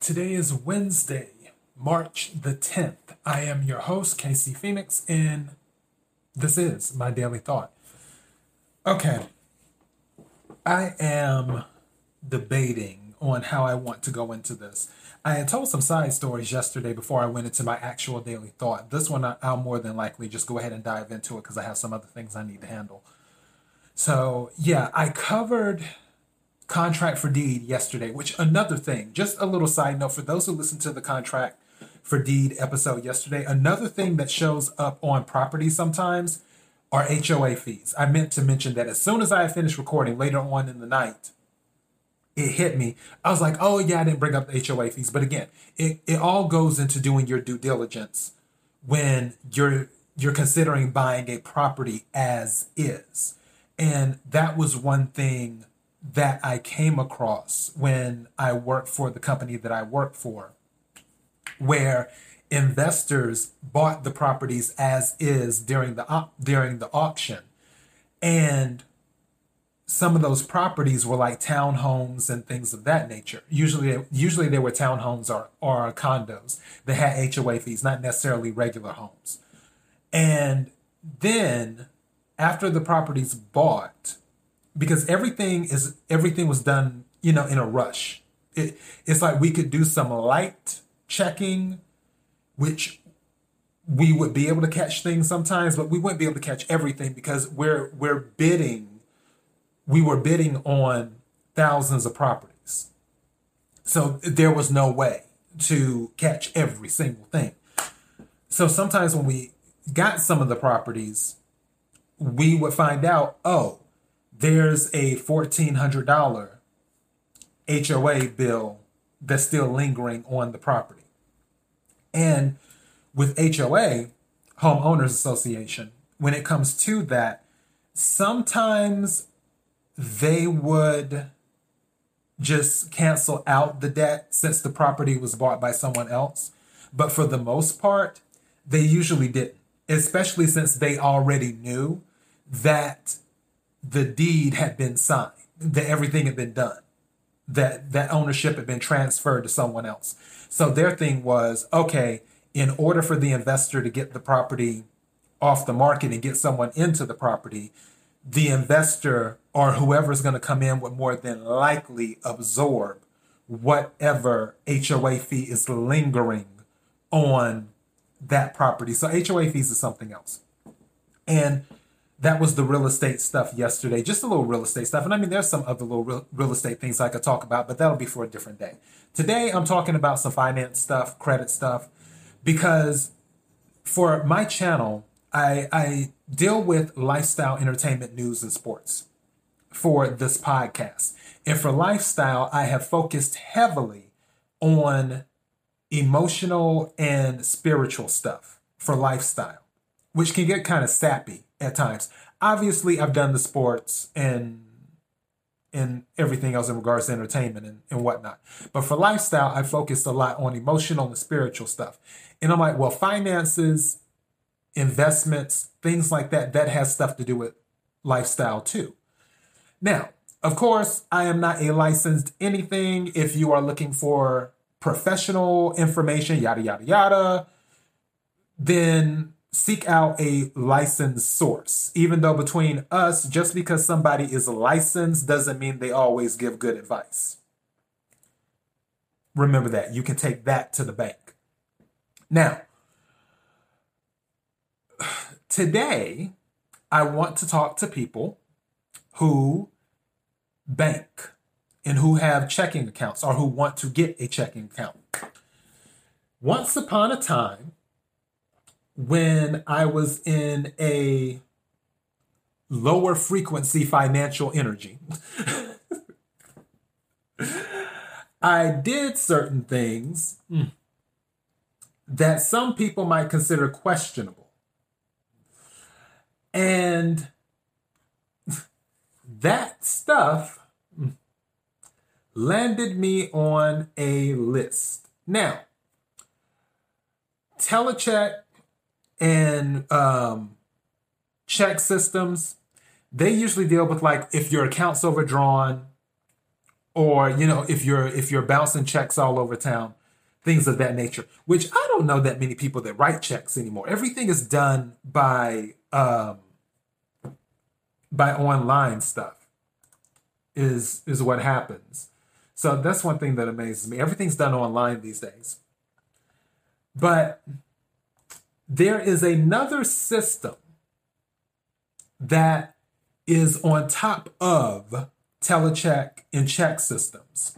Today is Wednesday, March the 10th. I am your host, Casey Phoenix, and this is my daily thought. Okay, I am debating on how I want to go into this. I had told some side stories yesterday before I went into my actual daily thought. This one, I'll more than likely just go ahead and dive into it because I have some other things I need to handle. So, yeah, I covered contract for deed yesterday, which another thing, just a little side note for those who listened to the contract for deed episode yesterday, another thing that shows up on property sometimes are HOA fees. I meant to mention that as soon as I finished recording later on in the night, it hit me. I was like, oh yeah, I didn't bring up the HOA fees. But again, it, it all goes into doing your due diligence when you're you're considering buying a property as is. And that was one thing that I came across when I worked for the company that I work for, where investors bought the properties as is during the op- during the auction, and some of those properties were like townhomes and things of that nature. Usually, usually they were townhomes or or condos that had HOA fees, not necessarily regular homes. And then, after the properties bought, because everything is everything was done you know in a rush. It, it's like we could do some light checking which we would be able to catch things sometimes but we wouldn't be able to catch everything because we're we're bidding we were bidding on thousands of properties. So there was no way to catch every single thing. So sometimes when we got some of the properties we would find out oh there's a $1,400 HOA bill that's still lingering on the property. And with HOA, Homeowners Association, when it comes to that, sometimes they would just cancel out the debt since the property was bought by someone else. But for the most part, they usually didn't, especially since they already knew that the deed had been signed, that everything had been done, that that ownership had been transferred to someone else. So their thing was, okay, in order for the investor to get the property off the market and get someone into the property, the investor or whoever's going to come in would more than likely absorb whatever HOA fee is lingering on that property. So HOA fees is something else. And that was the real estate stuff yesterday. Just a little real estate stuff. And I mean, there's some other little real, estate things I could talk about, but that'll be for a different day. Today, I'm talking about some finance stuff, credit stuff, because for my channel, I, I deal with lifestyle, entertainment, news, and sports for this podcast. And for lifestyle, I have focused heavily on emotional and spiritual stuff for lifestyle, which can get kind of sappy at times. Obviously, I've done the sports and and everything else in regards to entertainment and, and whatnot. But for lifestyle, I focused a lot on emotional and spiritual stuff. And I'm like, well, finances, investments, things like that, that has stuff to do with lifestyle too. Now, of course, I am not a licensed anything. If you are looking for professional information, yada, yada, yada, then seek out a licensed source. Even though between us, just because somebody is licensed doesn't mean they always give good advice. Remember that. You can take that to the bank. Now, today, I want to talk to people who bank and who have checking accounts or who want to get a checking account. Once upon a time, when I was in a lower frequency financial energy. I did certain things hmm. that some people might consider questionable. And that stuff hmm. landed me on a list. Now, Telecheck and um, ChexSystems, they usually deal with like if your account's overdrawn or you know if you're if you're bouncing checks all over town things of that nature which i don't know that many people that write checks anymore. Everything is done by um by online stuff is is what happens. So that's one thing that amazes me. Everything's done online these days. But there is another system that is on top of telecheck and ChexSystems.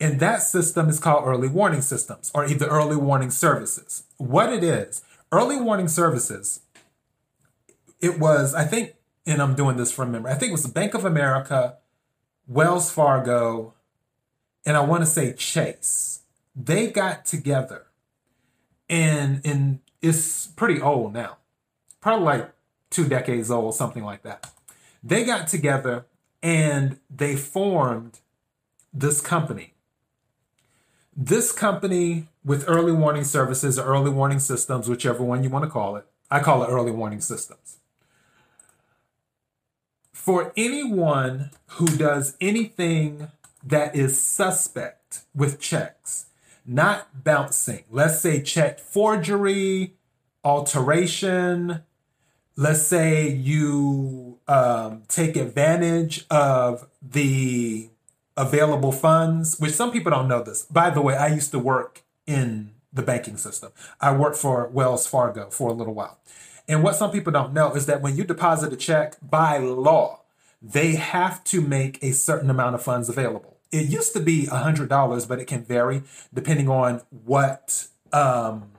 And that system is called early warning systems or either early warning services. What it is, early warning services, it was, I think, and I'm doing this from memory, I think it was the Bank of America, Wells Fargo, and I want to say Chase. They got together and and it's pretty old now. Probably like two decades old, something like that. They got together and they formed this company. This company with early warning services or early warning systems, whichever one you want to call it, I call it early warning systems. For anyone who does anything that is suspect with checks, not bouncing, let's say check forgery, alteration, let's say you um, take advantage of the available funds, which some people don't know this. By the way, I used to work in the banking system. I worked for Wells Fargo for a little while. And what some people don't know is that when you deposit a check by law, they have to make a certain amount of funds available. It used to be $100, but it can vary depending on what um,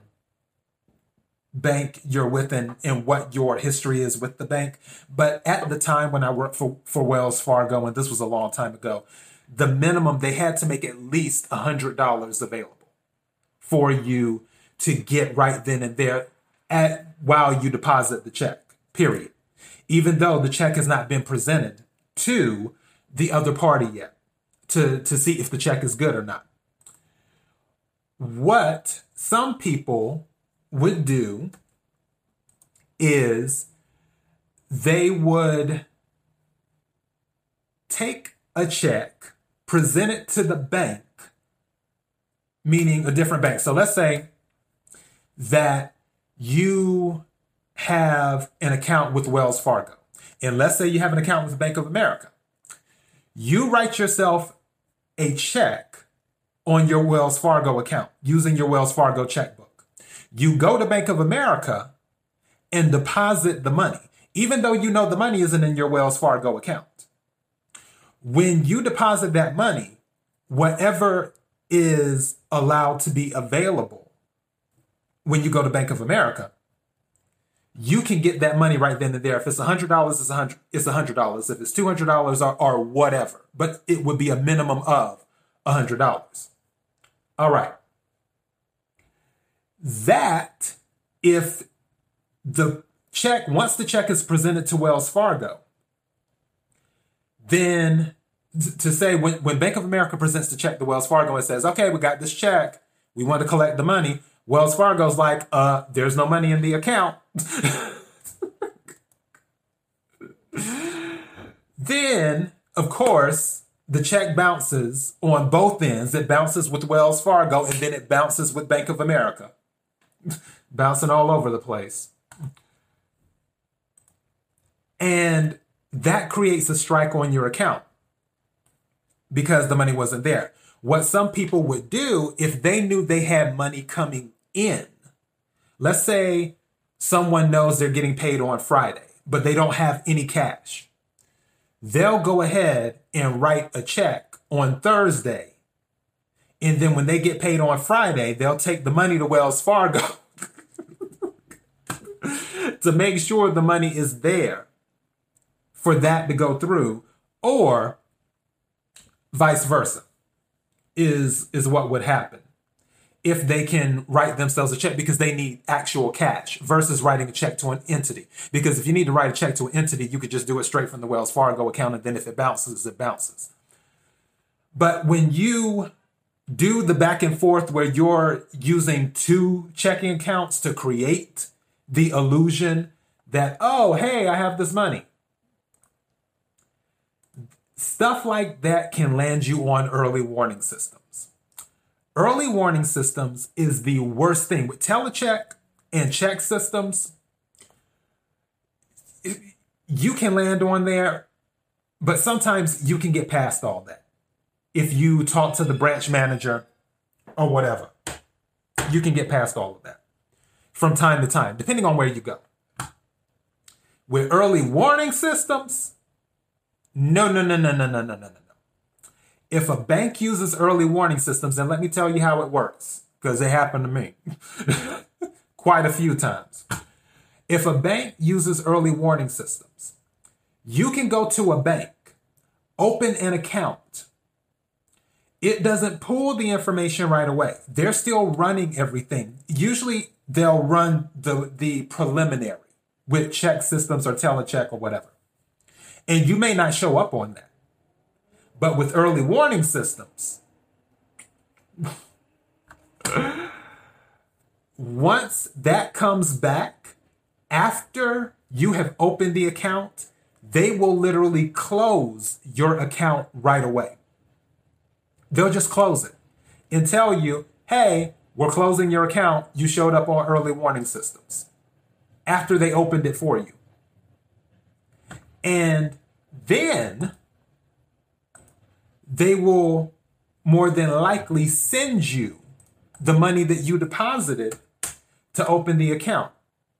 bank you're with and, and what your history is with the bank. But at the time when I worked for, for Wells Fargo, and this was a long time ago, the minimum they had to make at least $100 available for you to get right then and there at while you deposit the check, period. Even though the check has not been presented to the other party yet to, to see if the check is good or not. What some people would do is they would take a check, present it to the bank, meaning a different bank. So let's say that you have an account with Wells Fargo, and let's say you have an account with Bank of America. You write yourself a check on your Wells Fargo account using your Wells Fargo checkbook. You go to Bank of America and deposit the money, even though you know the money isn't in your Wells Fargo account. When you deposit that money, whatever is allowed to be available when you go to Bank of America, you can get that money right then and there. If it's hundred dollars, it's a hundred. It's hundred dollars. If it's two hundred dollars, or, or whatever, but it would be a minimum of a hundred dollars. All right that if the check, once the check is presented to Wells Fargo, then to say when, when Bank of America presents the check to Wells Fargo and says, okay, we got this check, we want to collect the money, Wells Fargo's like, uh, there's no money in the account. then, of course, the check bounces on both ends. It bounces with Wells Fargo and then it bounces with Bank of America. bouncing all over the place. And that creates a strike on your account because the money wasn't there. What some people would do if they knew they had money coming in, let's say someone knows they're getting paid on Friday, but they don't have any cash, they'll go ahead and write a check on Thursday. And then when they get paid on Friday, they'll take the money to Wells Fargo to make sure the money is there for that to go through, or vice versa, is, is what would happen if they can write themselves a check because they need actual cash versus writing a check to an entity. Because if you need to write a check to an entity, you could just do it straight from the Wells Fargo account, and then if it bounces, it bounces. But when you do the back and forth where you're using two checking accounts to create the illusion that, oh, hey, I have this money. stuff like that can land you on early warning systems. Early warning systems is the worst thing with telecheck and ChexSystems. You can land on there, but sometimes you can get past all that. If you talk to the branch manager or whatever, you can get past all of that from time to time, depending on where you go. With early warning systems, no, no, no, no, no, no, no, no, no. If a bank uses early warning systems, and let me tell you how it works, because it happened to me quite a few times. If a bank uses early warning systems, you can go to a bank, open an account. It doesn't pull the information right away. They're still running everything. Usually they'll run the, the preliminary with ChexSystems or telecheck or whatever. And you may not show up on that. But with early warning systems, once that comes back after you have opened the account, they will literally close your account right away. They'll just close it and tell you, hey, we're closing your account. You showed up on early warning systems after they opened it for you. And then they will more than likely send you the money that you deposited to open the account.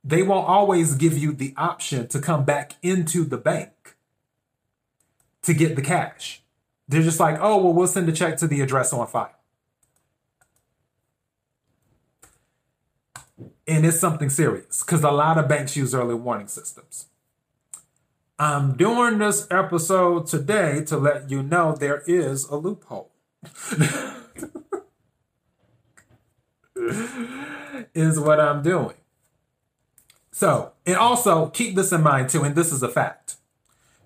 They won't always give you the option to come back into the bank to get the cash. They're just like, oh, well, we'll send a check to the address on file. And it's something serious because a lot of banks use early warning systems. I'm doing this episode today to let you know there is a loophole. is what I'm doing. So, and also keep this in mind too, and this is a fact.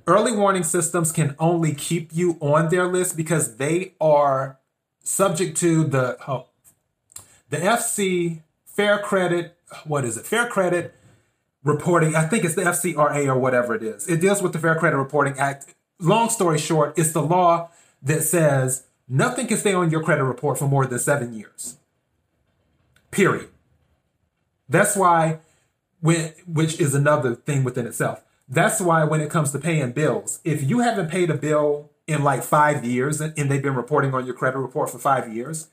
Early warning systems can only keep you on their list because they are subject to the oh, the FC Fair Credit. What is it? Fair Credit reporting. I think it's the FCRA or whatever it is. It deals with the Fair Credit Reporting Act. Long story short, it's the law that says nothing can stay on your credit report for more than seven years. Period. That's why, when, which is another thing within itself. That's why when it comes to paying bills, if you haven't paid a bill in like five years and, they've been reporting on your credit report for five years,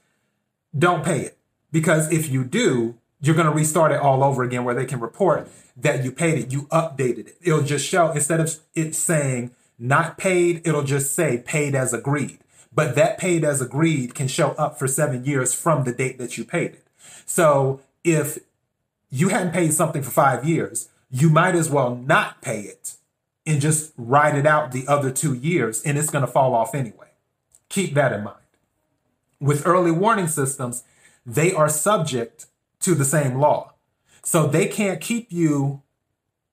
don't pay it. Because if you do, you're going to restart it all over again where they can report that you paid it, you updated it. It'll just show, instead of it saying not paid, it'll just say paid as agreed. But that paid as agreed can show up for seven years from the date that you paid it. So if you hadn't paid something for five years, you might as well not pay it and just ride it out the other two years and it's going to fall off anyway. Keep that in mind. With early warning systems, they are subject to the same law. So they can't keep you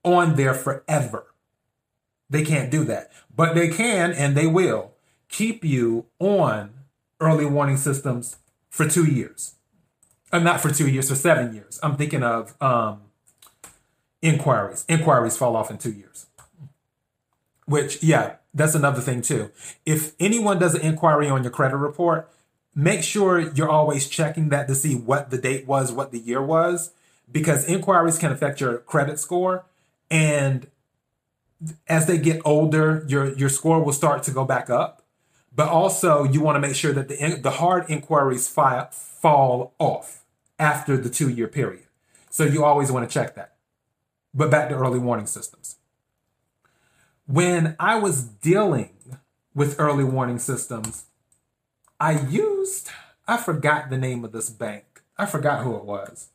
on there forever. They can't do that. But they can and they will keep you on early warning systems for two years. Uh, not for two years, for seven years. I'm thinking of um, inquiries. Inquiries fall off in two years. Which, yeah, that's another thing too. If anyone does an inquiry on your credit report, make sure you're always checking that to see what the date was, what the year was, because inquiries can affect your credit score. And as they get older, your, your score will start to go back up. But also, you want to make sure that the, the hard inquiries fi- fall off after the two year period. So you always want to check that. But back to early warning systems. When I was dealing with early warning systems, I used, I forgot the name of this bank. I forgot who it was.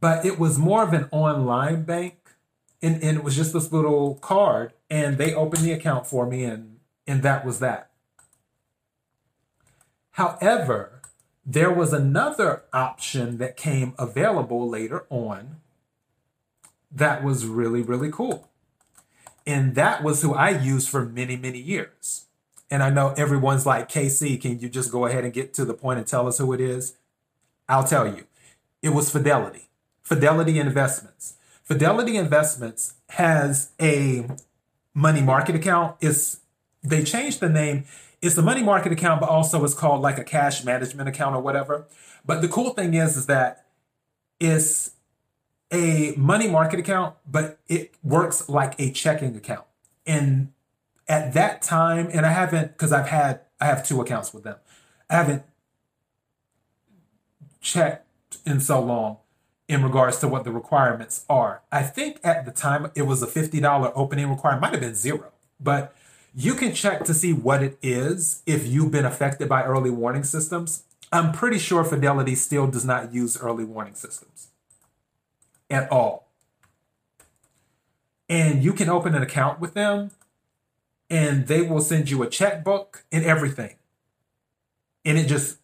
But it was more of an online bank. And, and it was just this little card. And they opened the account for me, and, and that was that. However, there was another option that came available later on that was really, really cool. And that was who I used for many, many years. And I know everyone's like, KC, can you just go ahead and get to the point and tell us who it is? I'll tell you. It was Fidelity. Fidelity Investments. Fidelity Investments has a money market account. It's they changed the name. It's a money market account, but also it's called like a cash management account or whatever. But the cool thing is, is that it's a money market account, but it works like a checking account. And at that time, and I haven't because I've had I have two accounts with them. I haven't checked in so long in regards to what the requirements are. I think at the time it was a $50 opening requirement, might have been zero, but you can check to see what it is if you've been affected by early warning systems. I'm pretty sure Fidelity still does not use early warning systems at all. And you can open an account with them and they will send you a checkbook and everything. And it just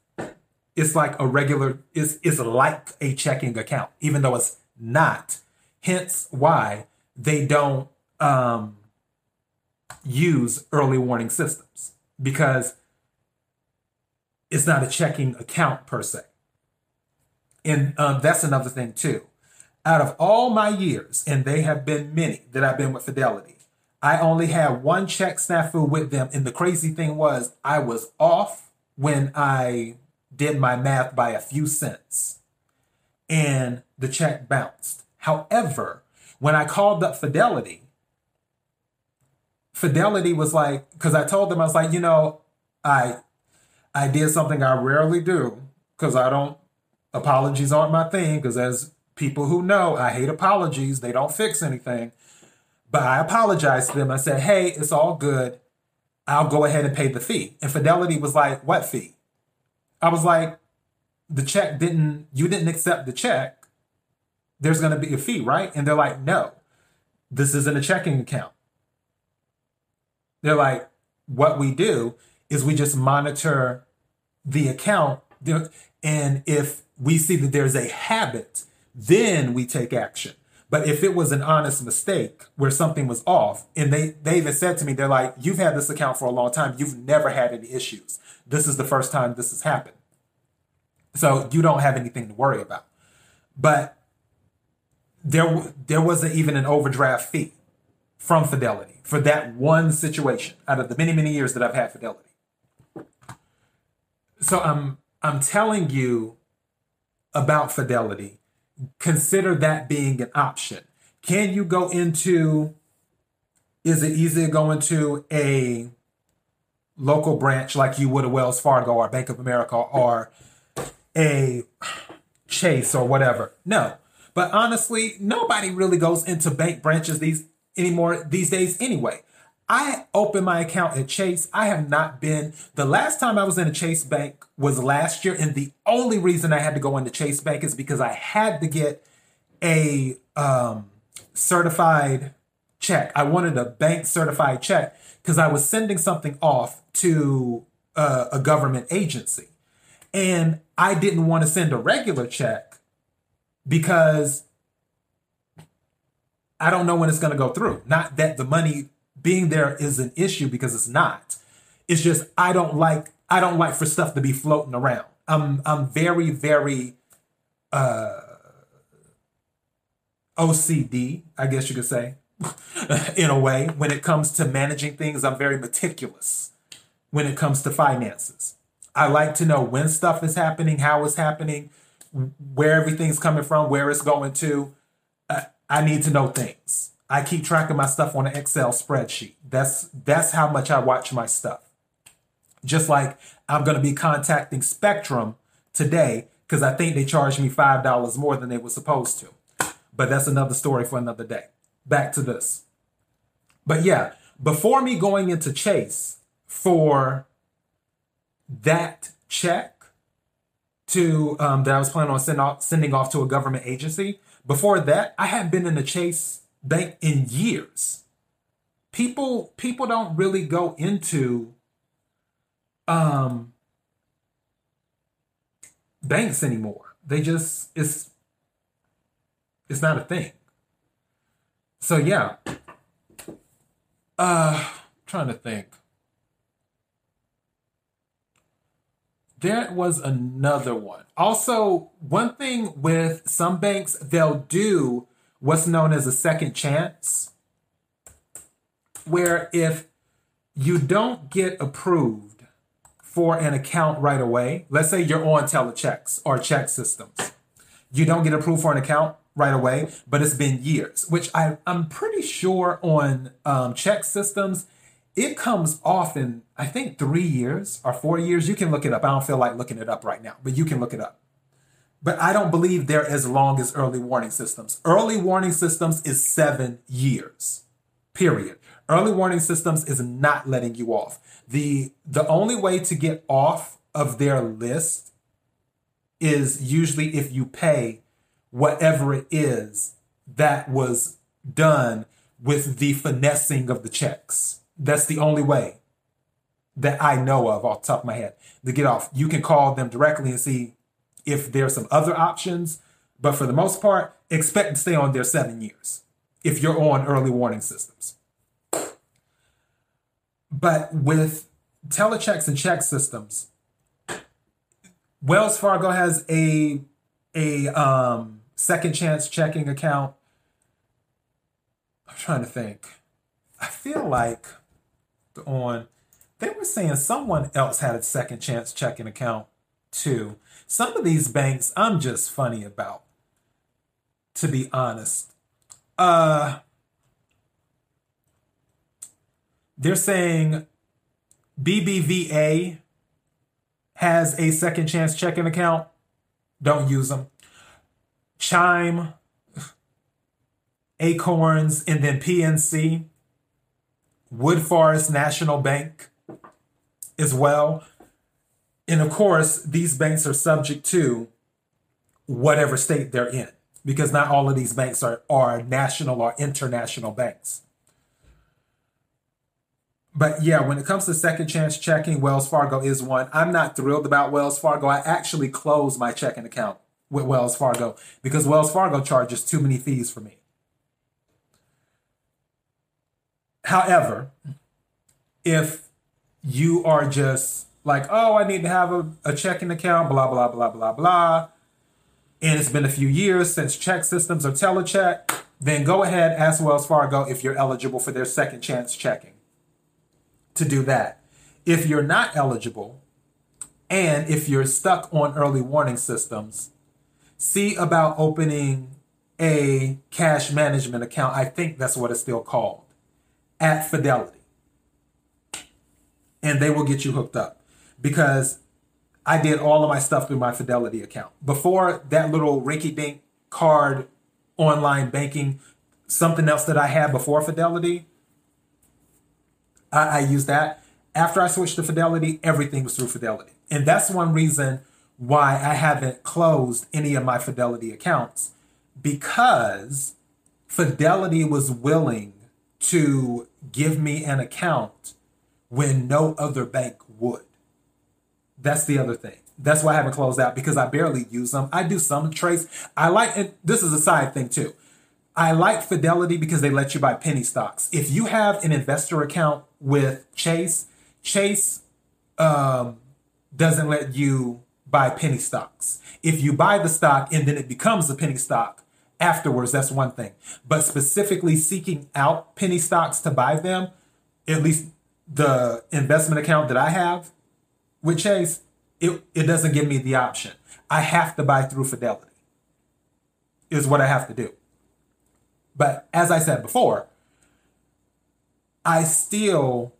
it's like a regular it's it's like a checking account, even though it's not. Hence why they don't um, use early warning systems because it's not a checking account per se. And um, that's another thing too. Out of all my years, and they have been many that I've been with Fidelity, I only had one check snafu with them. And the crazy thing was, I was off when I did my math by a few cents and the check bounced. However, when I called up Fidelity, Fidelity was like, because I told them, I was like, you know, I I did something I rarely do because I don't apologies aren't my thing because as people who know I hate apologies, they don't fix anything. But I apologized to them. I said, hey, it's all good. I'll go ahead and pay the fee. And Fidelity was like, what fee? I was like, the check didn't, you didn't accept the check. There's going to be a fee, right? And they're like, no, this isn't a checking account. They're like, what we do is we just monitor the account. And if we see that there's a habit, then we take action. But if it was an honest mistake where something was off, and they, they even said to me, they're like, you've had this account for a long time. You've never had any issues. This is the first time this has happened. So you don't have anything to worry about. But there, there wasn't even an overdraft fee from Fidelity for that one situation out of the many, many years that I've had Fidelity. So I'm, I'm telling you about Fidelity consider that being an option. Can you go into, is it easy to go into a local branch like you would a Wells Fargo or Bank of America or a Chase or whatever? No. But honestly, nobody really goes into bank branches these anymore these days anyway. I opened my account at Chase. I have not been. The last time I was in a Chase Bank was last year, and the only reason I had to go into Chase Bank is because I had to get a um, certified check. I wanted a bank certified check because I was sending something off to uh, a government agency, and I didn't want to send a regular check because I don't know when it's going to go through. Not that the money being there is an issue because it's not. It's just I don't like I don't like for stuff to be floating around. I'm I'm very very uh OCD, I guess you could say, in a way. When it comes to managing things, I'm very meticulous when it comes to finances. I like to know when stuff is happening, how it's happening, where everything's coming from, where it's going to. Uh, I need to know things. I keep track of my stuff on an Excel spreadsheet. That's that's how much I watch my stuff. Just like I'm going to be contacting Spectrum today because I think they charged me five dollars more than they were supposed to. But that's another story for another day. Back to this. But yeah, before me going into Chase for that check to um, that I was planning on send off, sending off to a government agency, before that, I hadn't been in the Chase bank in years. People people don't really go into um banks anymore. They just it's it's not a thing. So yeah. Uh trying to think. There was another one. Also, one thing with some banks, they'll do what's known as a second chance, where if you don't get approved for an account right away. Let's say you're on telechecks or ChexSystems, You don't get approved for an account right away, but it's been years, which I, I'm pretty sure on um, ChexSystems, it comes off in, I think, three years or four years. You can look it up. I don't feel like looking it up right now, but you can look it up. But I don't believe they're as long as early warning systems. Early warning systems is seven years, period. Early warning systems is not letting you off. The, the only way to get off of their list is usually if you pay whatever it is that was done with the finessing of the checks. That's the only way that I know of off the top of my head to get off. You can call them directly and see if there's some other options, but for the most part, expect to stay on there seven years if you're on early warning systems. But with telechecks and ChexSystems, Wells Fargo has a a um, second chance checking account. I'm trying to think. I feel like on they were saying someone else had a second chance checking account too. Some of these banks I'm just funny about, to be honest. Uh they're saying BBVA has a second chance checking account. Don't use them. Chime, Acorns, and then PNC, Woodforest National Bank as well. And of course, these banks are subject to whatever state they're in because not all of these banks are, are national or international banks. But yeah, when it comes to second chance checking, Wells Fargo is one. I'm not thrilled about Wells Fargo. I actually closed my checking account with Wells Fargo because Wells Fargo charges too many fees for me. However, if you are just like, oh, I need to have a, a checking account, blah, blah, blah, blah, blah, and it's been a few years since ChexSystems or telecheck, then go ahead, ask Wells Fargo if you're eligible for their second chance checking to do that. If you're not eligible, and if you're stuck on early warning systems, see about opening a cash management account. I think that's what it's still called at Fidelity. And they will get you hooked up because I did all of my stuff through my Fidelity account. Before that little rinky dink card online banking, something else that I had before Fidelity, I, I used that. After I switched to Fidelity, everything was through Fidelity. And that's one reason why I haven't closed any of my Fidelity accounts because Fidelity was willing to give me an account when no other bank would. That's the other thing. That's why I haven't closed out because I barely use them. I do some trades. I like, and this is a side thing too. I like Fidelity because they let you buy penny stocks. If you have an investor account with Chase, Chase um, doesn't let you buy penny stocks. If you buy the stock and then it becomes a penny stock afterwards, that's one thing. But specifically seeking out penny stocks to buy them, at least the investment account that I have with Chase, it, it doesn't give me the option. I have to buy through Fidelity, is what I have to do. But as I said before, I still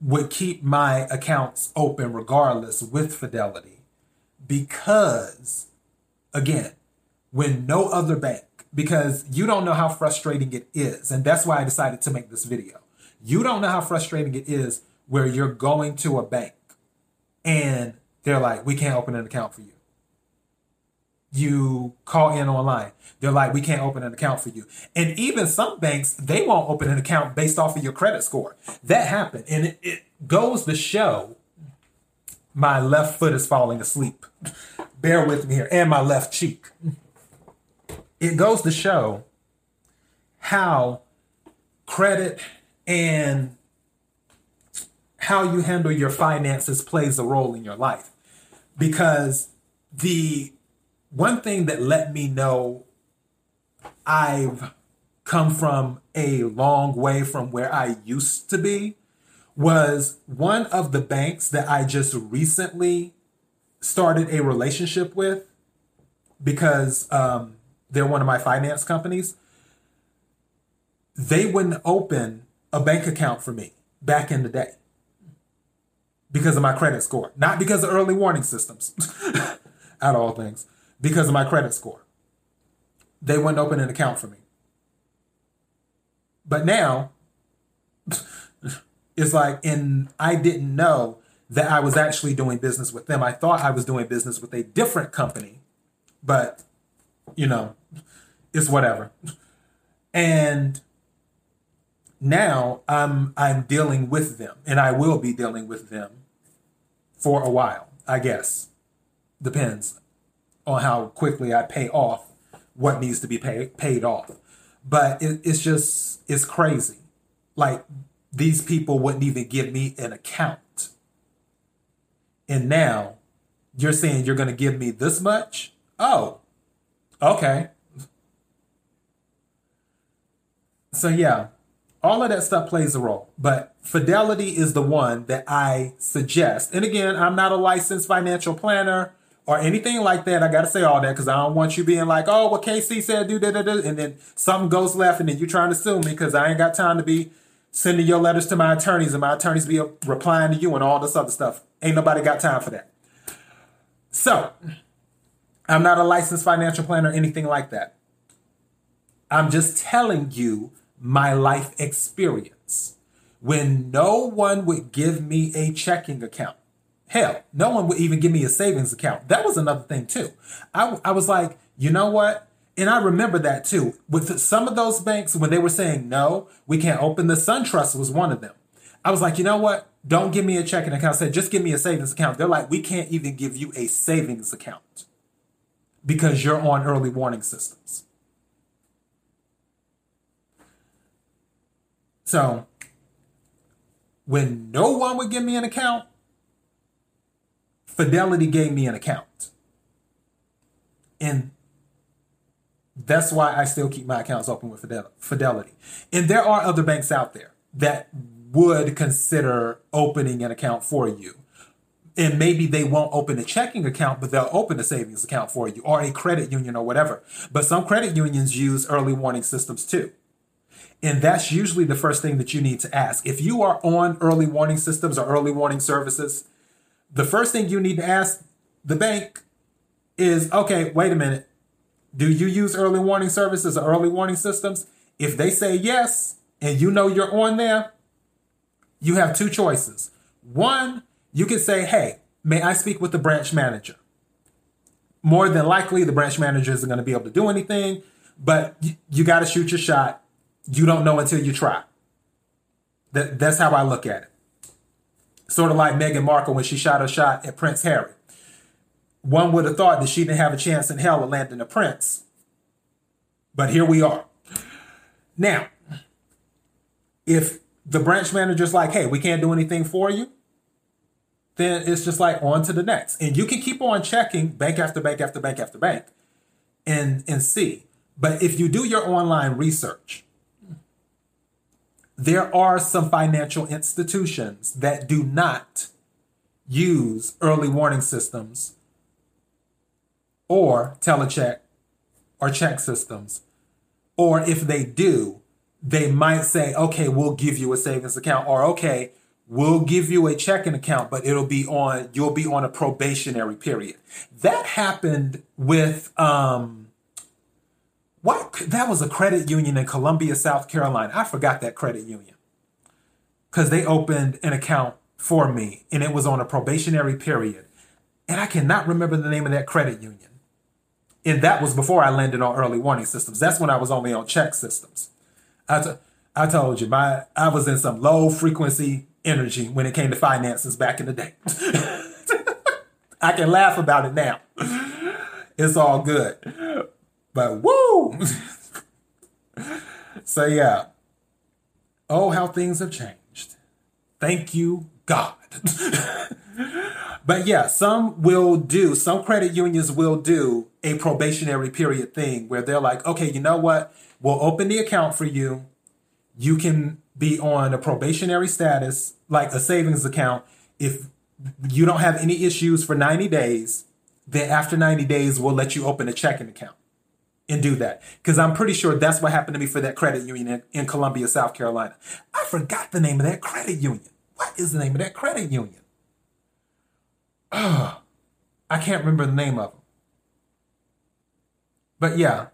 would keep my accounts open regardless with Fidelity because, again, when no other bank, because you don't know how frustrating it is. And that's why I decided to make this video. You don't know how frustrating it is where you're going to a bank and they're like, we can't open an account for you you call in online. They're like, we can't open an account for you. And even some banks, they won't open an account based off of your credit score. That happened. And it, it goes to show my left foot is falling asleep. Bear with me here. And my left cheek. It goes to show how credit and how you handle your finances plays a role in your life. Because the one thing that let me know I've come from a long way from where I used to be was one of the banks that I just recently started a relationship with because um, they're one of my finance companies. They wouldn't open a bank account for me back in the day because of my credit score, not because of early warning systems, at all things, because of my credit score. They wouldn't open an account for me. But now, it's like, and I didn't know that I was actually doing business with them. I thought I was doing business with a different company, but you know, it's whatever. And now I'm I'm dealing with them, and I will be dealing with them for a while, I guess. Depends on how quickly I pay off what needs to be pay, paid off. But it, it's just it's crazy. Like these people wouldn't even give me an account, and now you're saying you're going to give me this much? Oh, okay. So yeah, all of that stuff plays a role, but Fidelity is the one that I suggest. And again, I'm not a licensed financial planner or anything like that. I got to say all that because I don't want you being like, oh, what KC said, do da da da, and then something goes left, and then you're trying to sue me because I ain't got time to be sending your letters to my attorneys and my attorneys be uh, replying to you and all this other stuff. Ain't nobody got time for that. So, I'm not a licensed financial planner or anything like that. I'm just telling you my life experience when no one would give me a checking account. Hell, no one would even give me a savings account. That was another thing, too. I, I was like, you know what? And I remember that too. With some of those banks, when they were saying, no, we can't open, the SunTrust was one of them. I was like, you know what? Don't give me a checking account. I said, just give me a savings account. They're like, we can't even give you a savings account because you're on early warning systems. So when no one would give me an account, Fidelity gave me an account. And that's why I still keep my accounts open with Fidelity. And there are other banks out there that would consider opening an account for you. And maybe they won't open a checking account, but they'll open a savings account for you or a credit union or whatever. But some credit unions use early warning systems too. And that's usually the first thing that you need to ask. If you are on early warning systems or early warning services, the first thing you need to ask the bank is okay, wait a minute. Do you use early warning services or early warning systems? If they say yes, and you know you're on there, you have two choices. One, you can say, hey, may I speak with the branch manager? More than likely, the branch manager isn't going to be able to do anything, but you, you got to shoot your shot you don't know until you try. That, that's how I look at it. Sort of like Meghan Markle when she shot her shot at Prince Harry. One would have thought that she didn't have a chance in hell of landing a prince. But here we are. Now, if the branch manager's like, hey, we can't do anything for you, then it's just like on to the next. And you can keep on checking bank after bank after bank after bank and, and see. But if you do your online research, there are some financial institutions that do not use early warning systems or telecheck or ChexSystems. Or if they do, they might say, okay, we'll give you a savings account, or okay, we'll give you a checking account, but it'll be on, you'll be on a probationary period. That happened with, um, what? That was a credit union in Columbia, South Carolina. I forgot that credit union because they opened an account for me and it was on a probationary period. And I cannot remember the name of that credit union. And that was before I landed on early warning systems. That's when I was only on ChexSystems. I, t- I told you, my I was in some low frequency energy when it came to finances back in the day. I can laugh about it now. It's all good. But woo! so yeah. Oh, how things have changed. Thank you, God. But yeah, some will do, some credit unions will do a probationary period thing where they're like, okay, you know what? We'll open the account for you. You can be on a probationary status, like a savings account. If you don't have any issues for 90 days, then after 90 days, we'll let you open a checking account and do that. Because I'm pretty sure that's what happened to me for that credit union in, in Columbia, South Carolina. I forgot the name of that credit union. What is the name of that credit union? Oh, I can't remember the name of them. But yeah,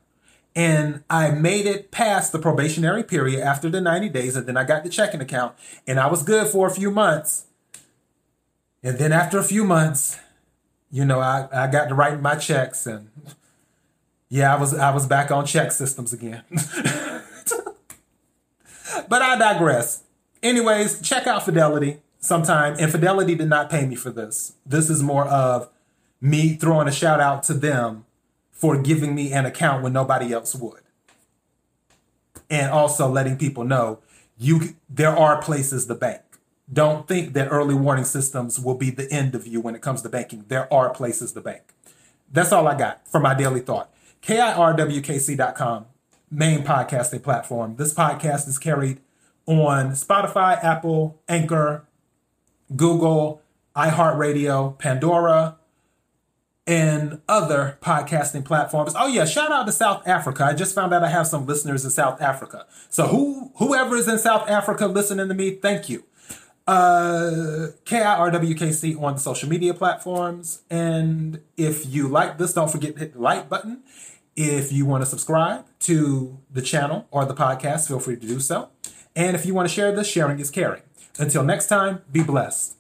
and I made it past the probationary period after the 90 days, and then I got the checking account, and I was good for a few months. And then after a few months, you know, I, I got to write my checks and yeah, I was I was back on ChexSystems again. but I digress. Anyways, check out Fidelity sometime. And Fidelity did not pay me for this. This is more of me throwing a shout out to them for giving me an account when nobody else would. And also letting people know you there are places to bank don't think that early warning systems will be the end of you when it comes to banking. There are places to bank. That's all I got for my daily thought. KIRWKC.com, main podcasting platform. This podcast is carried on Spotify, Apple, Anchor, Google, iHeartRadio, Pandora, and other podcasting platforms. Oh yeah, shout out to South Africa. I just found out I have some listeners in South Africa. So who whoever is in South Africa listening to me, thank you uh, KIRWKC on the social media platforms. And if you like this, don't forget to hit the like button. If you want to subscribe to the channel or the podcast, feel free to do so. And if you want to share this, sharing is caring. Until next time, be blessed.